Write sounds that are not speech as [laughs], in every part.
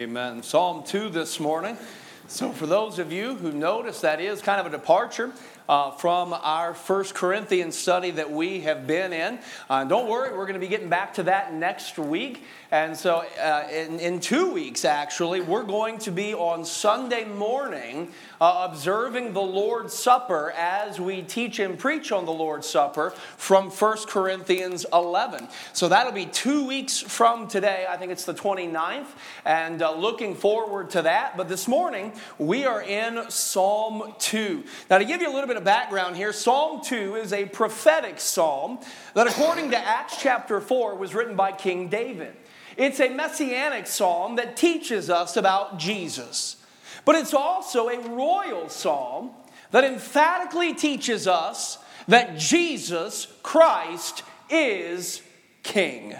Amen. Psalm 2 this morning. So, for those of you who notice, that is kind of a departure uh, from our First Corinthians study that we have been in. Uh, don't worry, we're going to be getting back to that next week. And so, uh, in, in two weeks, actually, we're going to be on Sunday morning uh, observing the Lord's Supper as we teach and preach on the Lord's Supper from 1 Corinthians 11. So, that'll be two weeks from today. I think it's the 29th. And uh, looking forward to that. But this morning, we are in Psalm 2. Now, to give you a little bit of background here, Psalm 2 is a prophetic psalm that, according to Acts chapter 4, was written by King David. It's a messianic psalm that teaches us about Jesus. But it's also a royal psalm that emphatically teaches us that Jesus Christ is King.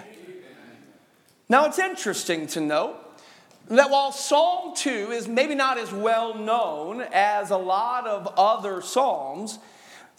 Now, it's interesting to note that while Psalm 2 is maybe not as well known as a lot of other Psalms,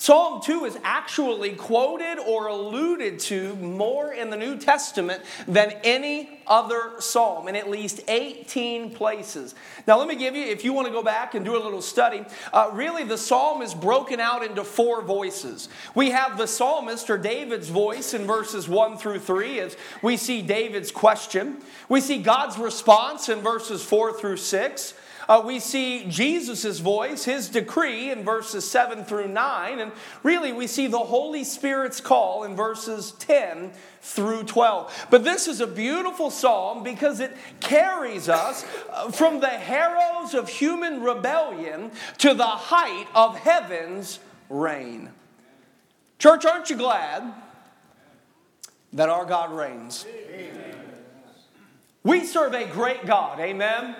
Psalm 2 is actually quoted or alluded to more in the New Testament than any other psalm in at least 18 places. Now, let me give you, if you want to go back and do a little study, uh, really the psalm is broken out into four voices. We have the psalmist or David's voice in verses 1 through 3 as we see David's question. We see God's response in verses 4 through 6. Uh, we see Jesus' voice, his decree in verses 7 through 9, and really we see the Holy Spirit's call in verses 10 through 12. But this is a beautiful psalm because it carries us uh, from the harrows of human rebellion to the height of heaven's reign. Church, aren't you glad that our God reigns? Amen. We serve a great God, amen.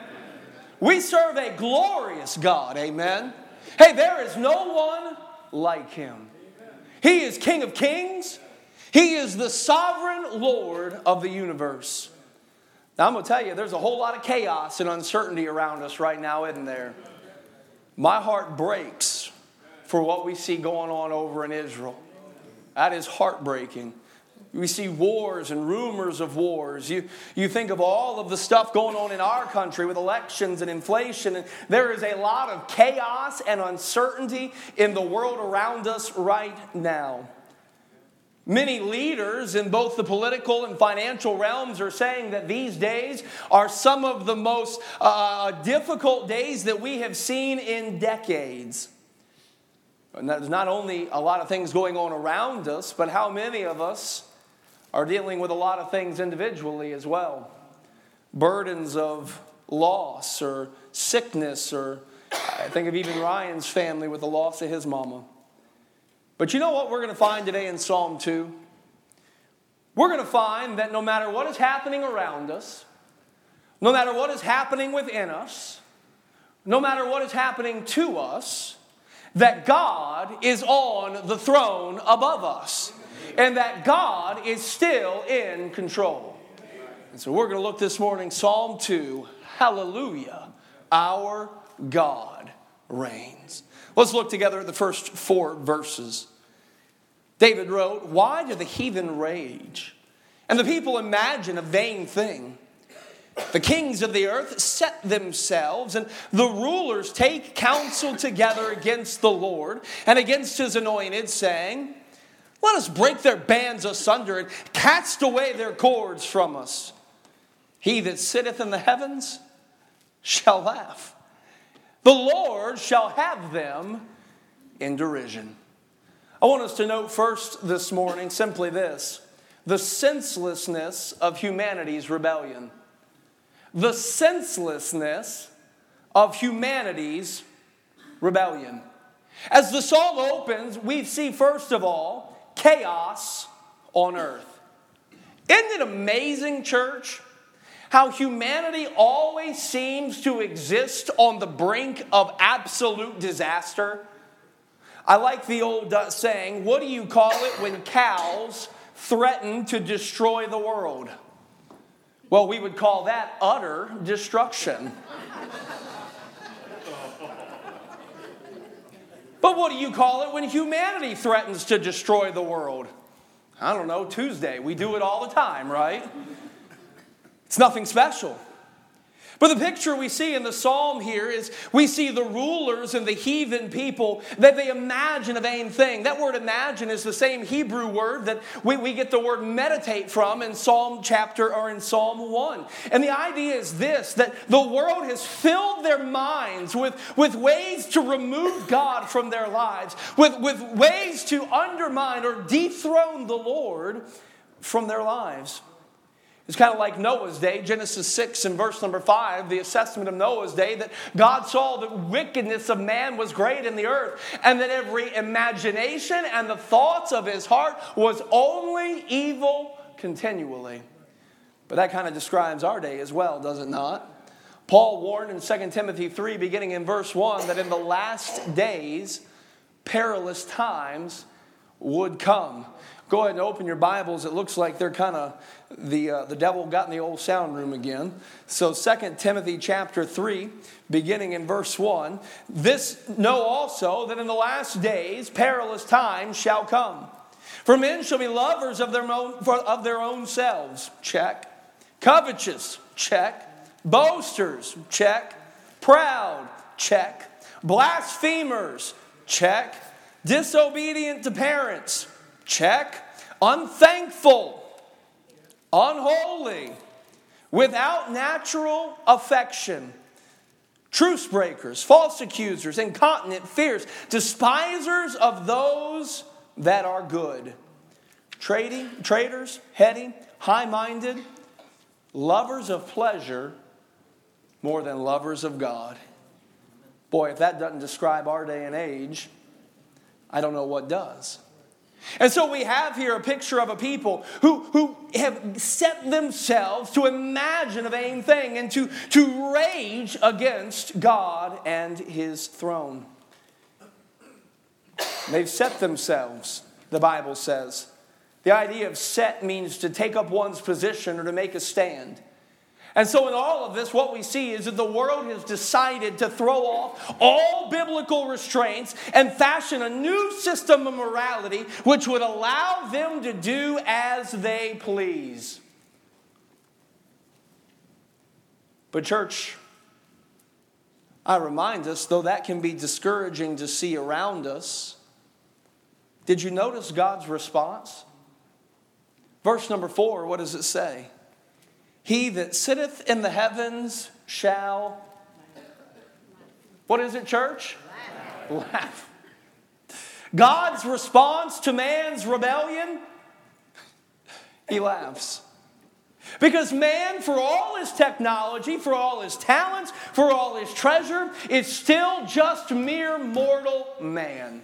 We serve a glorious God, amen. Hey, there is no one like him. He is King of kings, He is the sovereign Lord of the universe. Now, I'm going to tell you, there's a whole lot of chaos and uncertainty around us right now, isn't there? My heart breaks for what we see going on over in Israel. That is heartbreaking. We see wars and rumors of wars. You, you think of all of the stuff going on in our country with elections and inflation, and there is a lot of chaos and uncertainty in the world around us right now. Many leaders in both the political and financial realms are saying that these days are some of the most uh, difficult days that we have seen in decades. And there's not only a lot of things going on around us, but how many of us are dealing with a lot of things individually as well burdens of loss or sickness, or I think of even Ryan's family with the loss of his mama. But you know what we're going to find today in Psalm 2? We're going to find that no matter what is happening around us, no matter what is happening within us, no matter what is happening to us, that God is on the throne above us and that God is still in control. And so we're going to look this morning, Psalm 2, Hallelujah, our God reigns. Let's look together at the first four verses. David wrote, Why do the heathen rage? And the people imagine a vain thing. The kings of the earth set themselves, and the rulers take counsel together against the Lord and against his anointed, saying, let us break their bands asunder and cast away their cords from us. He that sitteth in the heavens shall laugh. The Lord shall have them in derision. I want us to note first this morning simply this the senselessness of humanity's rebellion. The senselessness of humanity's rebellion. As the psalm opens, we see first of all chaos on earth. Isn't it amazing, church? How humanity always seems to exist on the brink of absolute disaster. I like the old saying, what do you call it when cows threaten to destroy the world? Well, we would call that utter destruction. But what do you call it when humanity threatens to destroy the world? I don't know, Tuesday. We do it all the time, right? It's nothing special. But the picture we see in the psalm here is we see the rulers and the heathen people that they imagine a vain thing. That word imagine is the same Hebrew word that we, we get the word meditate from in Psalm chapter or in Psalm 1. And the idea is this that the world has filled their minds with, with ways to remove God from their lives, with, with ways to undermine or dethrone the Lord from their lives. It's kind of like Noah's day, Genesis 6 and verse number 5, the assessment of Noah's day, that God saw the wickedness of man was great in the earth, and that every imagination and the thoughts of his heart was only evil continually. But that kind of describes our day as well, does it not? Paul warned in 2 Timothy 3, beginning in verse 1, that in the last days, perilous times would come. Go ahead and open your Bibles. It looks like they're kind of the, uh, the devil got in the old sound room again. So 2 Timothy chapter 3, beginning in verse 1. This know also that in the last days perilous times shall come. For men shall be lovers of their own, of their own selves. Check. Covetous. Check. Boasters. Check. Proud. Check. Blasphemers. Check. Disobedient to parents Check. Unthankful, unholy, without natural affection, truce breakers, false accusers, incontinent, fierce, despisers of those that are good, trading, traitors, heady, high minded, lovers of pleasure more than lovers of God. Boy, if that doesn't describe our day and age, I don't know what does. And so we have here a picture of a people who, who have set themselves to imagine a vain thing and to, to rage against God and his throne. They've set themselves, the Bible says. The idea of set means to take up one's position or to make a stand. And so, in all of this, what we see is that the world has decided to throw off all biblical restraints and fashion a new system of morality which would allow them to do as they please. But, church, I remind us, though that can be discouraging to see around us, did you notice God's response? Verse number four, what does it say? He that sitteth in the heavens shall. What is it, church? Laugh. Laugh. God's response to man's rebellion, he laughs. Because man, for all his technology, for all his talents, for all his treasure, is still just mere mortal man.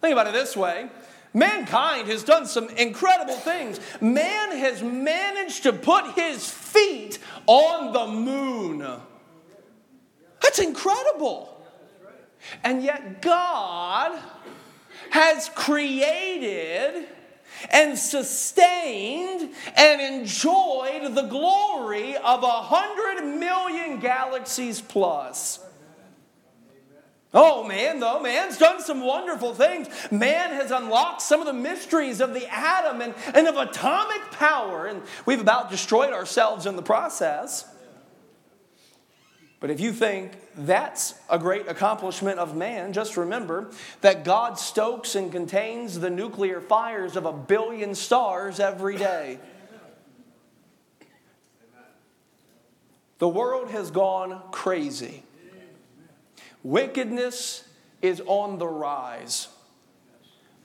Think about it this way Mankind has done some incredible things. Man has managed to put his feet on the moon. That's incredible. And yet, God has created and sustained and enjoyed the glory of a hundred million galaxies plus. Oh man, though, man's done some wonderful things. Man has unlocked some of the mysteries of the atom and, and of atomic power, and we've about destroyed ourselves in the process. But if you think that's a great accomplishment of man, just remember that God stokes and contains the nuclear fires of a billion stars every day. The world has gone crazy. Wickedness is on the rise.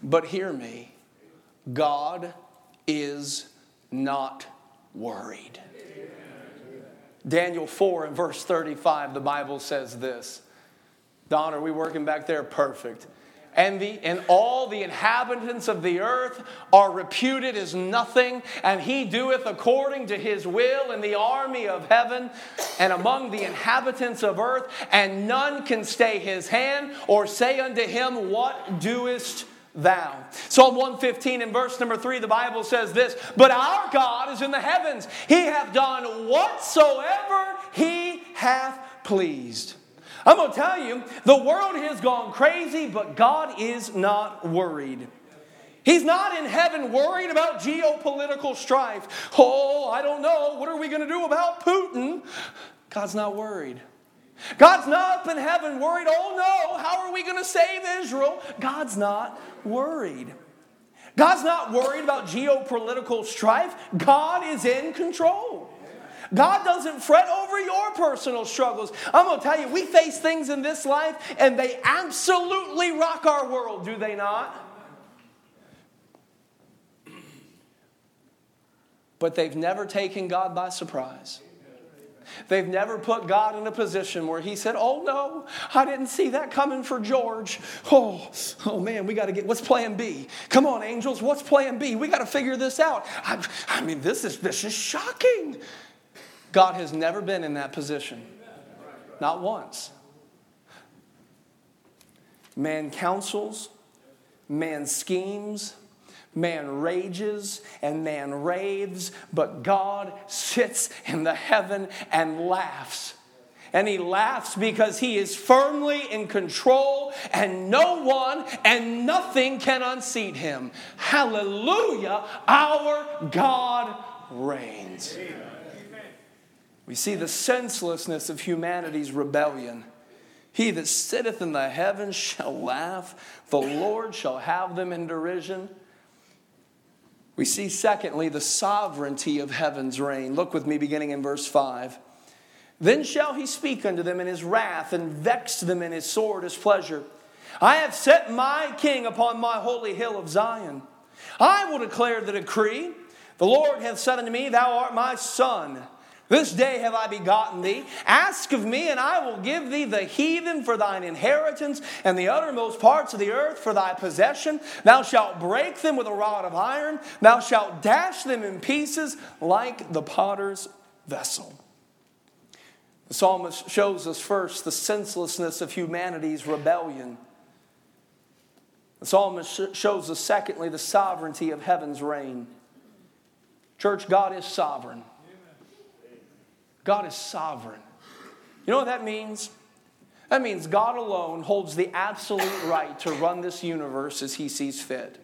But hear me God is not worried. Daniel 4 and verse 35, the Bible says this. Don, are we working back there? Perfect and, the, and all the inhabitants of the earth are reputed as nothing, and he doeth according to his will in the army of heaven and among the inhabitants of earth, and none can stay his hand or say unto him, What doest thou? Psalm 115 and verse number 3, the Bible says this But our God is in the heavens, he hath done whatsoever he hath pleased. I'm going to tell you, the world has gone crazy, but God is not worried. He's not in heaven worried about geopolitical strife. Oh, I don't know. What are we going to do about Putin? God's not worried. God's not up in heaven worried, oh no, how are we going to save Israel? God's not worried. God's not worried about geopolitical strife. God is in control. God doesn't fret over your personal struggles. I'm going to tell you, we face things in this life and they absolutely rock our world, do they not? But they've never taken God by surprise. They've never put God in a position where He said, Oh no, I didn't see that coming for George. Oh, oh man, we got to get, what's plan B? Come on, angels, what's plan B? We got to figure this out. I, I mean, this is, this is shocking. God has never been in that position, not once. Man counsels, man schemes, man rages, and man raves, but God sits in the heaven and laughs. And he laughs because he is firmly in control, and no one and nothing can unseat him. Hallelujah! Our God reigns. Amen. We see the senselessness of humanity's rebellion. He that sitteth in the heavens shall laugh, the Lord shall have them in derision. We see, secondly, the sovereignty of heaven's reign. Look with me, beginning in verse 5. Then shall he speak unto them in his wrath, and vex them in his sword, his pleasure. I have set my king upon my holy hill of Zion. I will declare the decree. The Lord hath said unto me, Thou art my son. This day have I begotten thee. Ask of me, and I will give thee the heathen for thine inheritance, and the uttermost parts of the earth for thy possession. Thou shalt break them with a rod of iron, thou shalt dash them in pieces like the potter's vessel. The psalmist shows us first the senselessness of humanity's rebellion. The psalmist shows us, secondly, the sovereignty of heaven's reign. Church, God is sovereign. God is sovereign. You know what that means? That means God alone holds the absolute right to run this universe as he sees fit.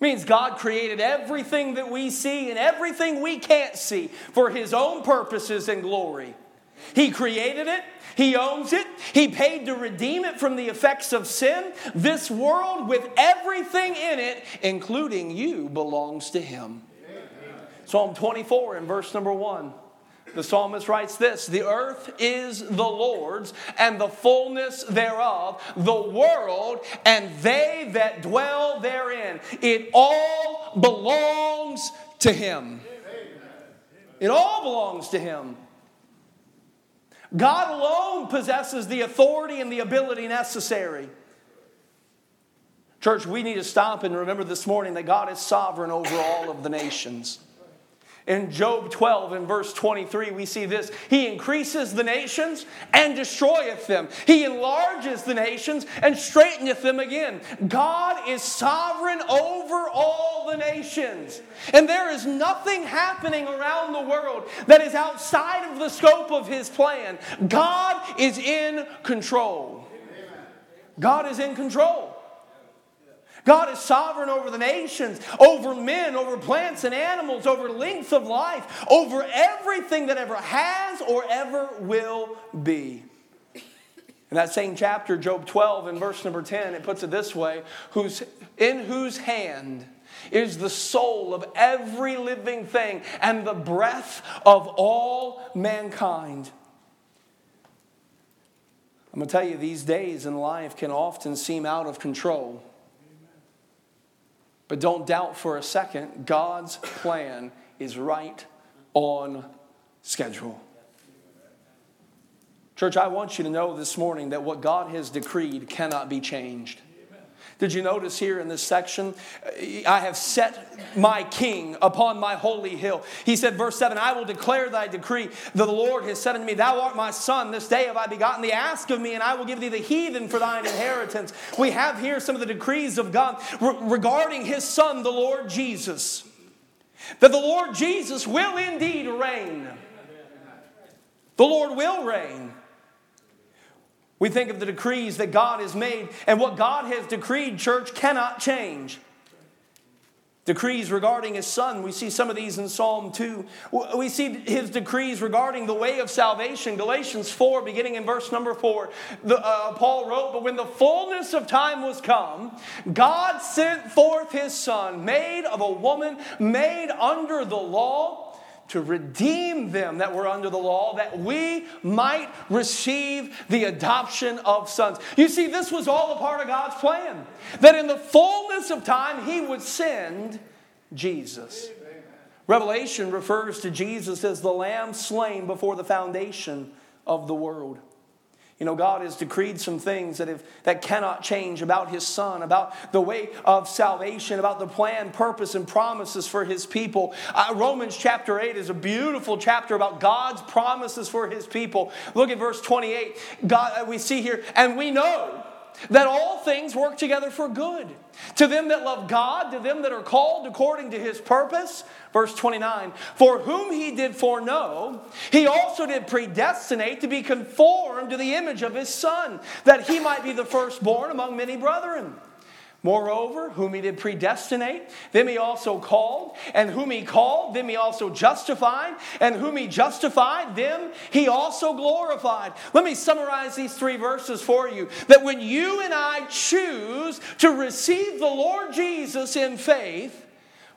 It means God created everything that we see and everything we can't see for his own purposes and glory. He created it, he owns it, he paid to redeem it from the effects of sin. This world, with everything in it, including you, belongs to him. Psalm 24 in verse number 1. The psalmist writes this The earth is the Lord's, and the fullness thereof, the world, and they that dwell therein. It all belongs to Him. It all belongs to Him. God alone possesses the authority and the ability necessary. Church, we need to stop and remember this morning that God is sovereign over all of the nations. In Job 12, in verse 23, we see this He increases the nations and destroyeth them. He enlarges the nations and straighteneth them again. God is sovereign over all the nations. And there is nothing happening around the world that is outside of the scope of His plan. God is in control. God is in control. God is sovereign over the nations, over men, over plants and animals, over length of life, over everything that ever has or ever will be. In that same chapter, Job 12, in verse number 10, it puts it this way whose, In whose hand is the soul of every living thing and the breath of all mankind. I'm going to tell you, these days in life can often seem out of control. But don't doubt for a second, God's plan is right on schedule. Church, I want you to know this morning that what God has decreed cannot be changed. Did you notice here in this section? I have set my king upon my holy hill. He said, verse 7 I will declare thy decree. The Lord has said unto me, Thou art my son. This day have I begotten thee. Ask of me, and I will give thee the heathen for thine inheritance. We have here some of the decrees of God regarding his son, the Lord Jesus. That the Lord Jesus will indeed reign. The Lord will reign. We think of the decrees that God has made, and what God has decreed, church, cannot change. decrees regarding his son. We see some of these in Psalm 2. We see his decrees regarding the way of salvation. Galatians 4, beginning in verse number 4, the, uh, Paul wrote, But when the fullness of time was come, God sent forth his son, made of a woman, made under the law to redeem them that were under the law, that we might receive the adoption of sons. You see, this was all a part of God's plan. That in the fullness of time, He would send Jesus. Revelation refers to Jesus as the lamb slain before the foundation of the world. You know, God has decreed some things that, have, that cannot change about His Son, about the way of salvation, about the plan, purpose, and promises for His people. Uh, Romans chapter 8 is a beautiful chapter about God's promises for His people. Look at verse 28. God, uh, we see here, and we know that all things work together for good to them that love God, to them that are called according to his purpose. Verse 29 For whom he did foreknow, he also did predestinate to be conformed to the image of his Son, that he might be the firstborn among many brethren. Moreover, whom he did predestinate, them he also called, and whom he called, them he also justified, and whom he justified, them he also glorified. Let me summarize these three verses for you. That when you and I choose to receive the Lord Jesus in faith,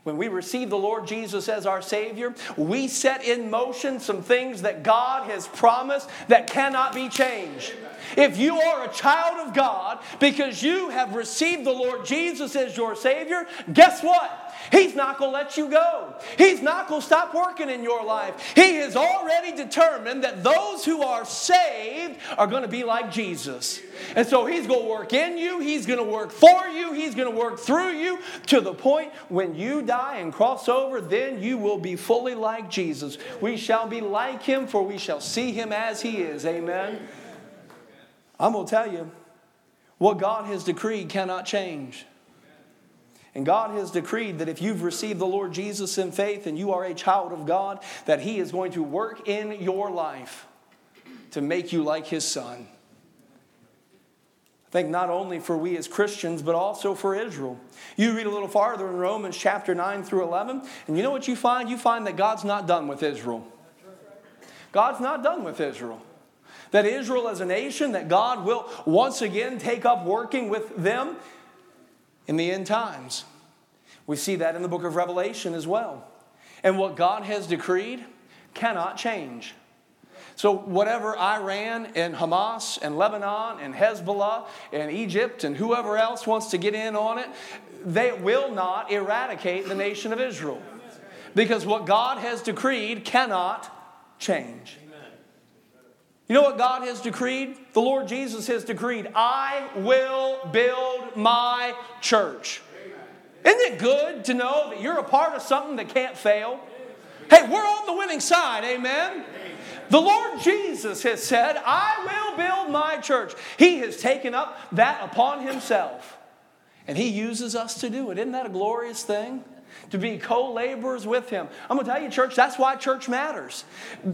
when we receive the Lord Jesus as our Savior, we set in motion some things that God has promised that cannot be changed. If you are a child of God because you have received the Lord Jesus as your Savior, guess what? He's not going to let you go. He's not going to stop working in your life. He has already determined that those who are saved are going to be like Jesus. And so He's going to work in you, He's going to work for you, He's going to work through you to the point when you die and cross over, then you will be fully like Jesus. We shall be like Him, for we shall see Him as He is. Amen. I'm going to tell you what God has decreed cannot change. And God has decreed that if you've received the Lord Jesus in faith and you are a child of God, that He is going to work in your life to make you like His Son. I think not only for we as Christians, but also for Israel. You read a little farther in Romans chapter 9 through 11, and you know what you find? You find that God's not done with Israel. God's not done with Israel. That Israel as a nation, that God will once again take up working with them in the end times. We see that in the book of Revelation as well. And what God has decreed cannot change. So, whatever Iran and Hamas and Lebanon and Hezbollah and Egypt and whoever else wants to get in on it, they will not eradicate the nation of Israel. Because what God has decreed cannot change. You know what God has decreed? The Lord Jesus has decreed, I will build my church. Isn't it good to know that you're a part of something that can't fail? Hey, we're on the winning side, amen? The Lord Jesus has said, I will build my church. He has taken up that upon himself. And he uses us to do it. Isn't that a glorious thing? To be co laborers with Him. I'm going to tell you, church, that's why church matters.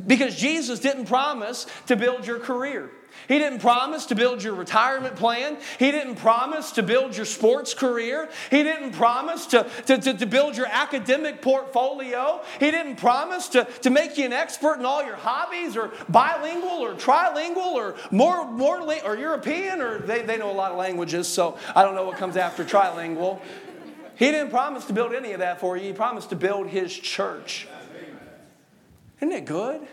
Because Jesus didn't promise to build your career. He didn't promise to build your retirement plan. He didn't promise to build your sports career. He didn't promise to, to, to, to, build your academic portfolio. He didn't promise to, to make you an expert in all your hobbies or bilingual or trilingual or more, more or European or they, they know a lot of languages, so I don't know what comes after trilingual. He didn't promise to build any of that for you. He promised to build his church. Isn't it good?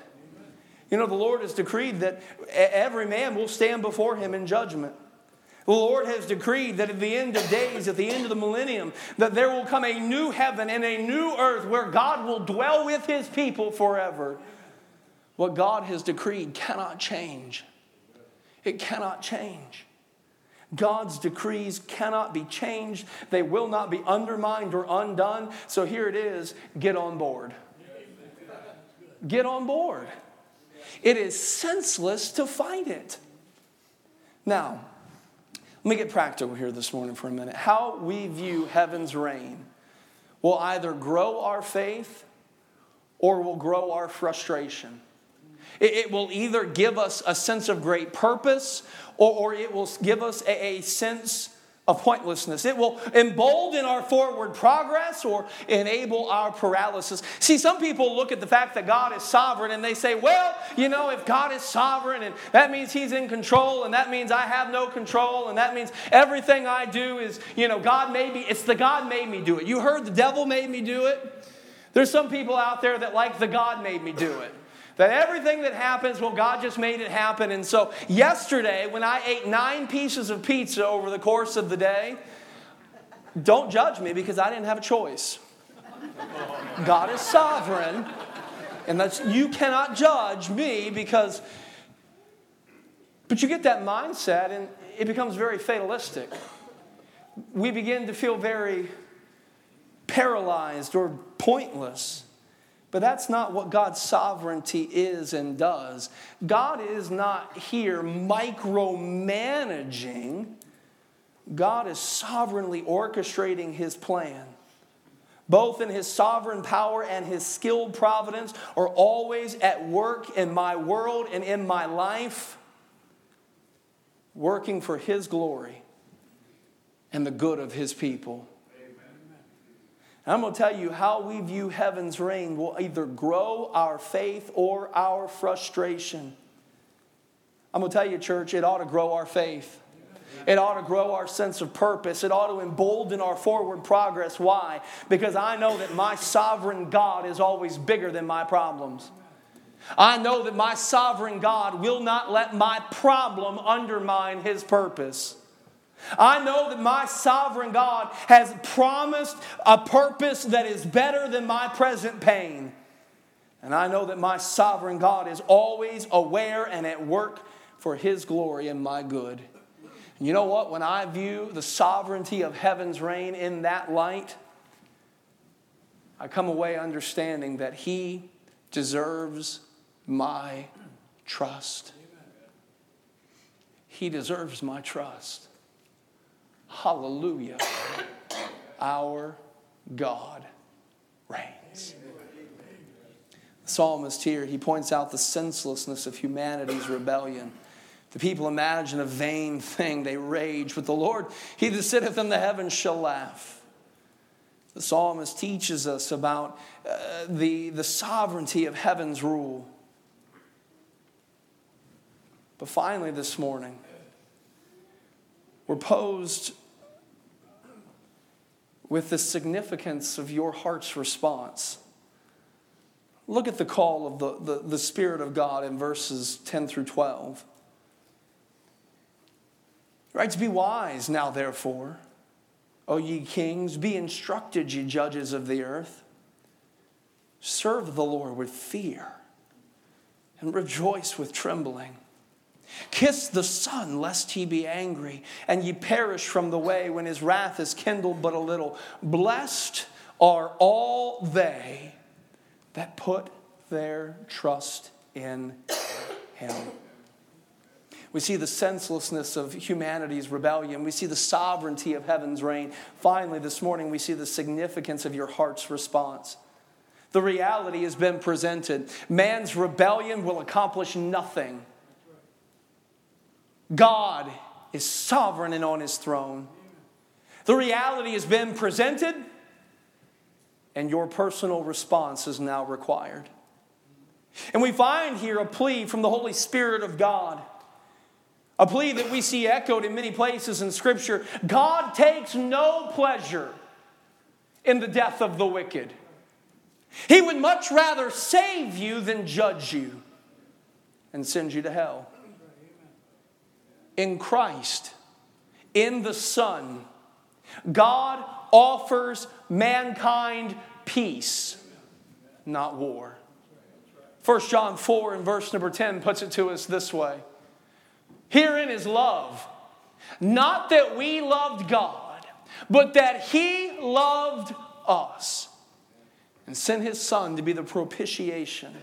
You know, the Lord has decreed that every man will stand before him in judgment. The Lord has decreed that at the end of days, at the end of the millennium, that there will come a new heaven and a new earth where God will dwell with his people forever. What God has decreed cannot change. It cannot change. God's decrees cannot be changed, they will not be undermined or undone. So here it is get on board. Get on board. It is senseless to fight it. Now, let me get practical here this morning for a minute. How we view heaven's reign will either grow our faith or will grow our frustration. It, will either give us a sense of great purpose or, or it will give us a, a sense of pointlessness. It will embolden our forward progress or enable our paralysis. See, some people look at the fact that God is sovereign and they say, well, you know, if God is sovereign and that means He's in control and that means I have no control and that means everything I do is, you know, God made me, it's the God made me do it. You heard the devil made me do it? There's some people out there that like the God made me do it. That everything that happens, well, God just made it happen. And so, yesterday, when I ate nine pieces of pizza over the course of the day, don't judge me because I didn't have a choice. God is sovereign, and that's you cannot judge me because but you get that mindset and it becomes very fatalistic. We begin to feel very paralyzed or pointless. But that's not what God's sovereignty is and does. God is not here micromanaging, God is sovereignly orchestrating his plan. Both in his sovereign power and his skilled providence are always at work in my world and in my life, working for his glory and the good of his people. I'm going to tell you how we view heaven's reign will either grow our faith or our frustration. I'm going to tell you, church, it ought to grow our faith. It ought to grow our sense of purpose. It ought to embolden our forward progress. Why? Because I know that my sovereign God is always bigger than my problems. I know that my sovereign God will not let my problem undermine his purpose. I know that my sovereign God has promised a purpose that is better than my present pain. And I know that my sovereign God is always aware and at work for his glory and my good. And you know what? When I view the sovereignty of heaven's reign in that light, I come away understanding that he deserves my trust. He deserves my trust. Hallelujah. Our God reigns. The psalmist here, he points out the senselessness of humanity's rebellion. The people imagine a vain thing, they rage, but the Lord, he that sitteth in the heavens, shall laugh. The psalmist teaches us about uh, the, the sovereignty of heaven's rule. But finally, this morning, we're posed with the significance of your heart's response. Look at the call of the, the, the, Spirit of God in verses 10 through 12. Right, to be wise now, therefore, O ye kings, be instructed, ye judges of the earth. Serve the Lord with fear and rejoice with trembling. Kiss the Son, lest he be angry, and ye perish from the way when his wrath is kindled but a little. Blessed are all they that put their trust in him. We see the senselessness of humanity's rebellion. We see the sovereignty of heaven's reign. Finally, this morning, we see the significance of your heart's response. The reality has been presented. Man's rebellion will accomplish nothing God is sovereign and on his throne. The reality has been presented, and your personal response is now required. And we find here a plea from the Holy Spirit of God. A plea that we see echoed in many places in Scripture. God takes no pleasure in the death of the wicked. He would much rather save you than judge you and send you to hell in Christ, in the Son, God offers mankind peace, not war. 1 John 4 and verse number 10 puts it to us this way Herein is love, not that we loved God, but that He loved us and sent His Son to be the propitiation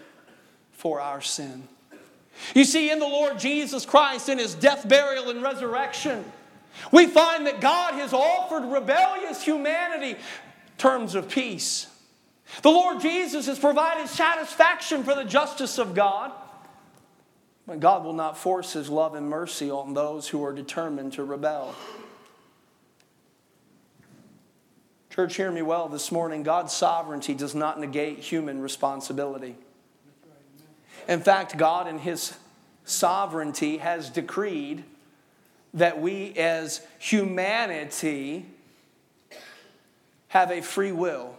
for our sin. You see, in the Lord Jesus Christ, in his death, burial, and resurrection, we find that God has offered rebellious humanity terms of peace. The Lord Jesus has provided satisfaction for the justice of God. But God will not force his love and mercy on those who are determined to rebel. Church, hear me well this morning. God's sovereignty does not negate human responsibility. In fact, God, in His sovereignty, has decreed that we as humanity have a free will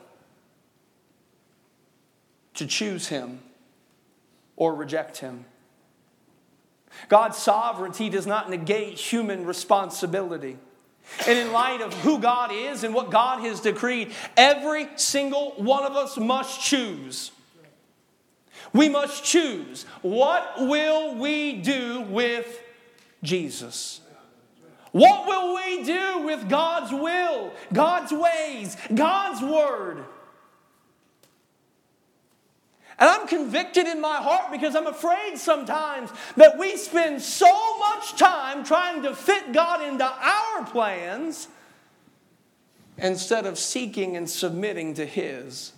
to choose Him or reject Him. God's sovereignty does not negate human responsibility. And in light of who God is and what God has decreed, every single one of us must choose. We must choose what will we do with Jesus? What will we do with God's will, God's ways, God's word? And I'm convicted in my heart because I'm afraid sometimes that we spend so much time trying to fit God into our plans instead of seeking and submitting to His.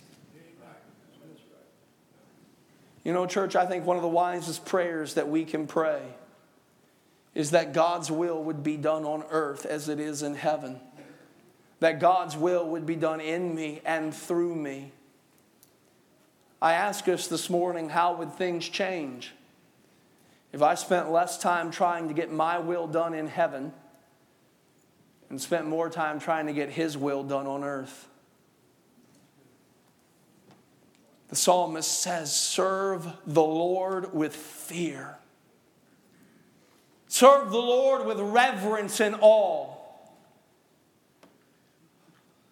You know, church, I think one of the wisest prayers that we can pray is that God's will would be done on earth as it is in heaven. That God's will would be done in me and through me. I ask us this morning, how would things change if I spent less time trying to get my will done in heaven and spent more time trying to get His will done on earth? The psalmist says, Serve the Lord with fear. Serve the Lord with reverence and awe.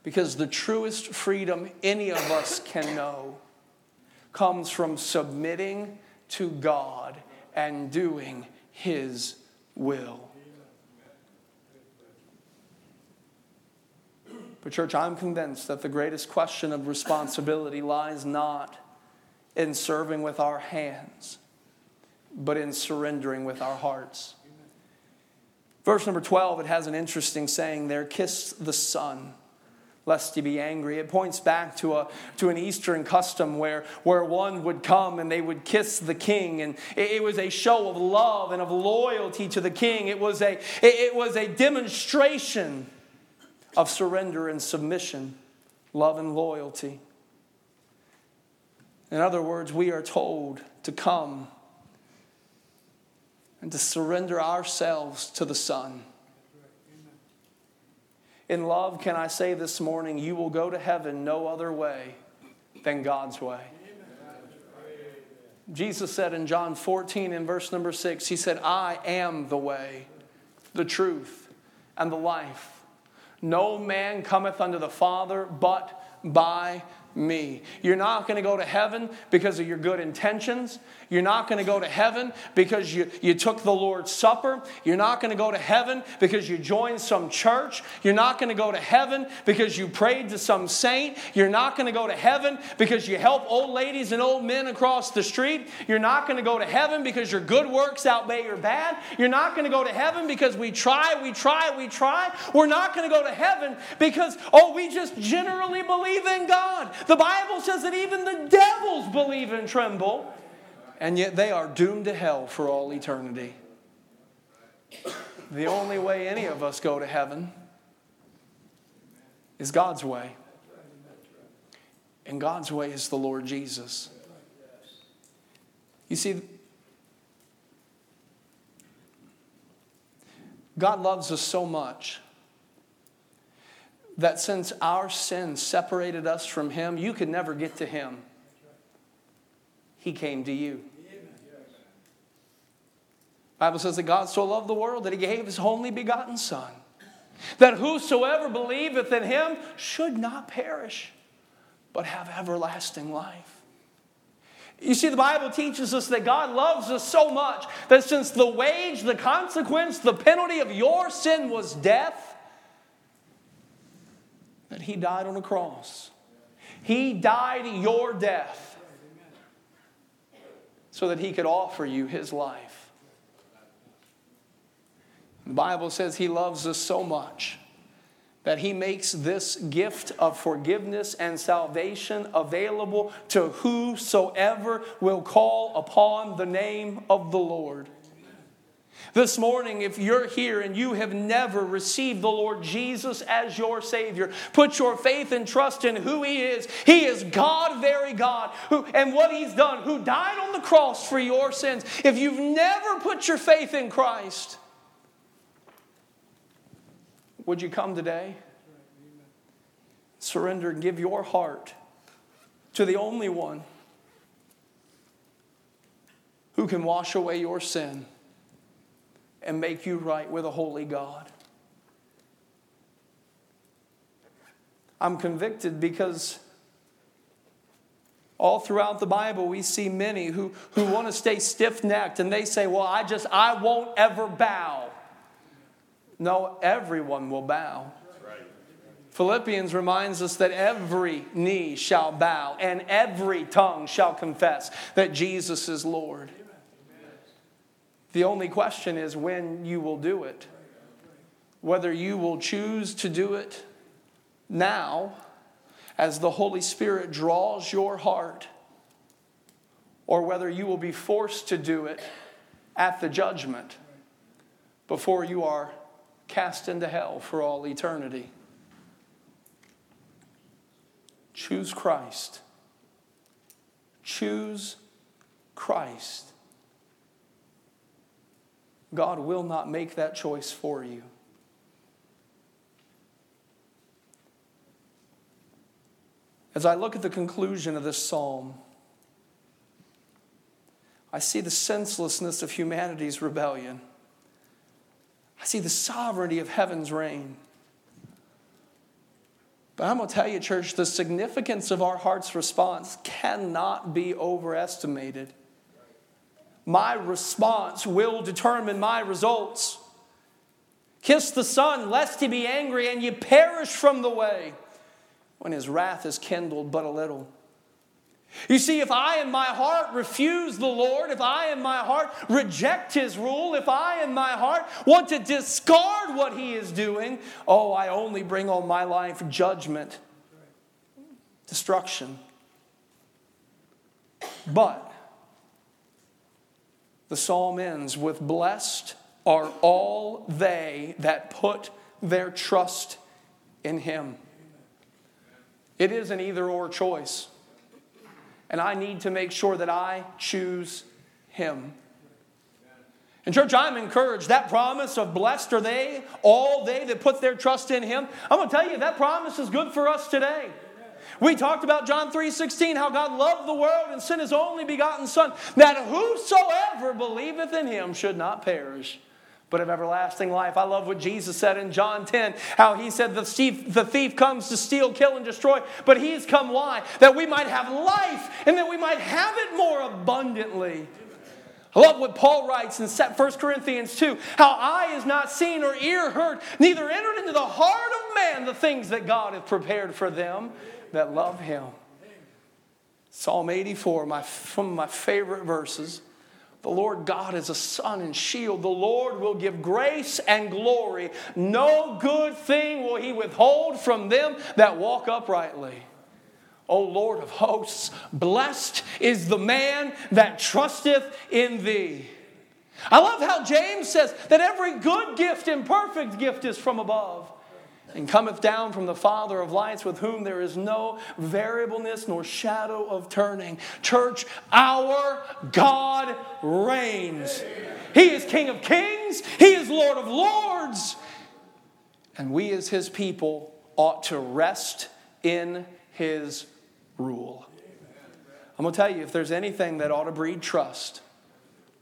Because the truest freedom any of us can know comes from submitting to God and doing His will. But, church, I'm convinced that the greatest question of responsibility lies not in serving with our hands, but in surrendering with our hearts. Verse number 12, it has an interesting saying there kiss the Son lest he be angry. It points back to, a, to an Eastern custom where, where one would come and they would kiss the king. And it, it was a show of love and of loyalty to the king. It was a, it, it was a demonstration of surrender and submission, love and loyalty. In other words, we are told to come and to surrender ourselves to the Son. In love, can I say this morning, you will go to heaven no other way than God's way. Jesus said in John 14, in verse number 6, He said, I am the way, the truth, and the life. No man cometh unto the Father but by me. You're not going to go to heaven because of your good intentions. You're not going to go to heaven because you, you took the Lord's Supper. You're not going to go to heaven because you joined some church. You're not going to go to heaven because you prayed to some saint. You're not going to go to heaven because you help old ladies and old men across the street. You're not going to go to heaven because your good works outweigh your bad. You're not going to go to heaven because we try, we try, we try. We're not going to go to heaven because, oh, we just generally believe in God. The Bible says that even the devils believe and tremble, and yet they are doomed to hell for all eternity. The only way any of us go to heaven is God's way. And God's way is the Lord Jesus. You see, God loves us so much that since our sin separated us from Him, you could never get to Him. He came to you. Bible says that God so loved the world that He gave His only begotten Son, that whosoever believeth in Him should not perish, but have everlasting life. You see, the Bible teaches us that God loves us so much that since the wage, the consequence, the penalty of your sin was death, that He died on a cross. He died your death so that He could offer you His life. The Bible says He loves us so much that He makes this gift of forgiveness and salvation available to whosoever will call upon the name of the Lord. This morning, if you're here and you have never received the Lord Jesus as your Savior, put your faith and trust in who He is. He is God, very God, who, and what He's done, who died on the cross for your sins. If you've never put your faith in Christ, would you come today? Surrender and give your heart to the only one who can wash away your sin and make you right with a holy God. I'm convicted because all throughout the Bible we see many who, who want to stay stiff necked and they say, Well, I just, I won't ever bow. No, everyone will bow. Philippians reminds us that every knee shall bow and every tongue shall confess that Jesus is Lord. The only question is when you will do it. Whether you will choose to do it now as the Holy Spirit draws your heart, or whether you will be forced to do it at the judgment before you are cast into hell for all eternity. Choose Christ. Choose Christ. God will not make that choice for you. As I look at the conclusion of this psalm, I see the senselessness of humanity's rebellion. I see the sovereignty of heaven's reign. But I'm going to tell you, church, the significance of our heart's response cannot be overestimated. My response will determine my results. Kiss the Son, lest he be angry and ye perish from the way when his wrath is kindled but a little. You see, if I in my heart refuse the Lord, if I in my heart reject His rule, if I in my heart want to discard what He is doing, oh, I only bring on my life judgment, destruction. But the psalm ends with Blessed are all they that put their trust in him. It is an either or choice. And I need to make sure that I choose him. And, church, I'm encouraged. That promise of blessed are they, all they that put their trust in him. I'm going to tell you, that promise is good for us today. We talked about John 3:16, how God loved the world and sent his only begotten Son, that whosoever believeth in him should not perish, but of everlasting life. I love what Jesus said in John 10, how he said, The thief, the thief comes to steal, kill, and destroy, but he's come why? That we might have life and that we might have it more abundantly. I love what Paul writes in 1 Corinthians 2 how eye is not seen or ear heard, neither entered into the heart of man the things that God hath prepared for them that love him. Psalm 84, my, one of my favorite verses. The Lord God is a sun and shield. The Lord will give grace and glory. No good thing will he withhold from them that walk uprightly. O Lord of hosts, blessed is the man that trusteth in thee. I love how James says that every good gift and perfect gift is from above and cometh down from the Father of lights, with whom there is no variableness nor shadow of turning. Church, our God reigns. He is King of kings, He is Lord of lords. And we, as His people, ought to rest in His rule. I'm going to tell you if there's anything that ought to breed trust,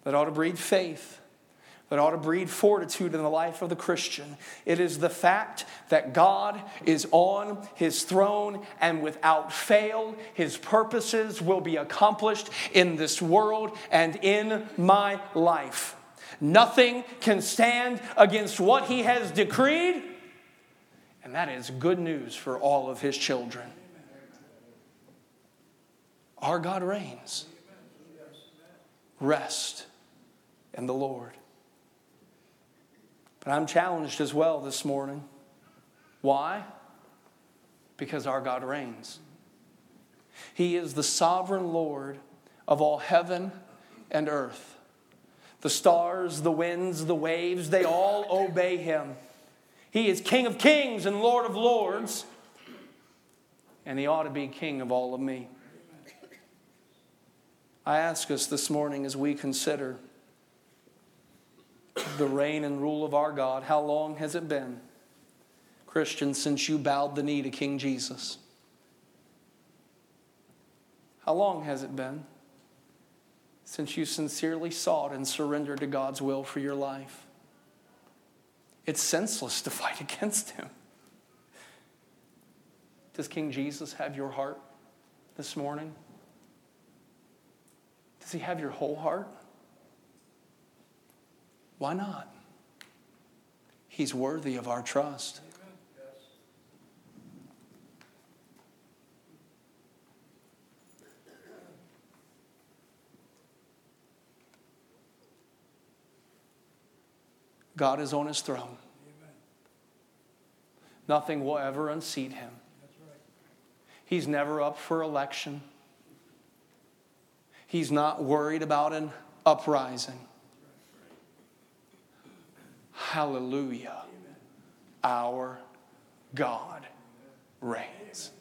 that ought to breed faith, that ought to breed fortitude in the life of the Christian. It is the fact that God is on his throne and without fail, his purposes will be accomplished in this world and in my life. Nothing can stand against what he has decreed, and that is good news for all of his children. Our God reigns. Rest in the Lord. But I'm challenged as well this morning. Why? Because our God reigns. He is the sovereign Lord of all heaven and earth. The stars, the winds, the waves, they all obey him. He is King of kings and Lord of lords, and he ought to be King of all of me. I ask us this morning as we consider the reign and rule of our God, how long has it been, Christian, since you bowed the knee to King Jesus? How long has it been since you sincerely sought and surrendered to God's will for your life? It's senseless to [laughs] fight against Him. Does King Jesus have your heart this morning? Does He have your whole heart? Why not? He's worthy of our trust. God is on his throne. Nothing will ever unseat him. He's never up for election. He's not worried about an uprising. Hallelujah. Our God reigns.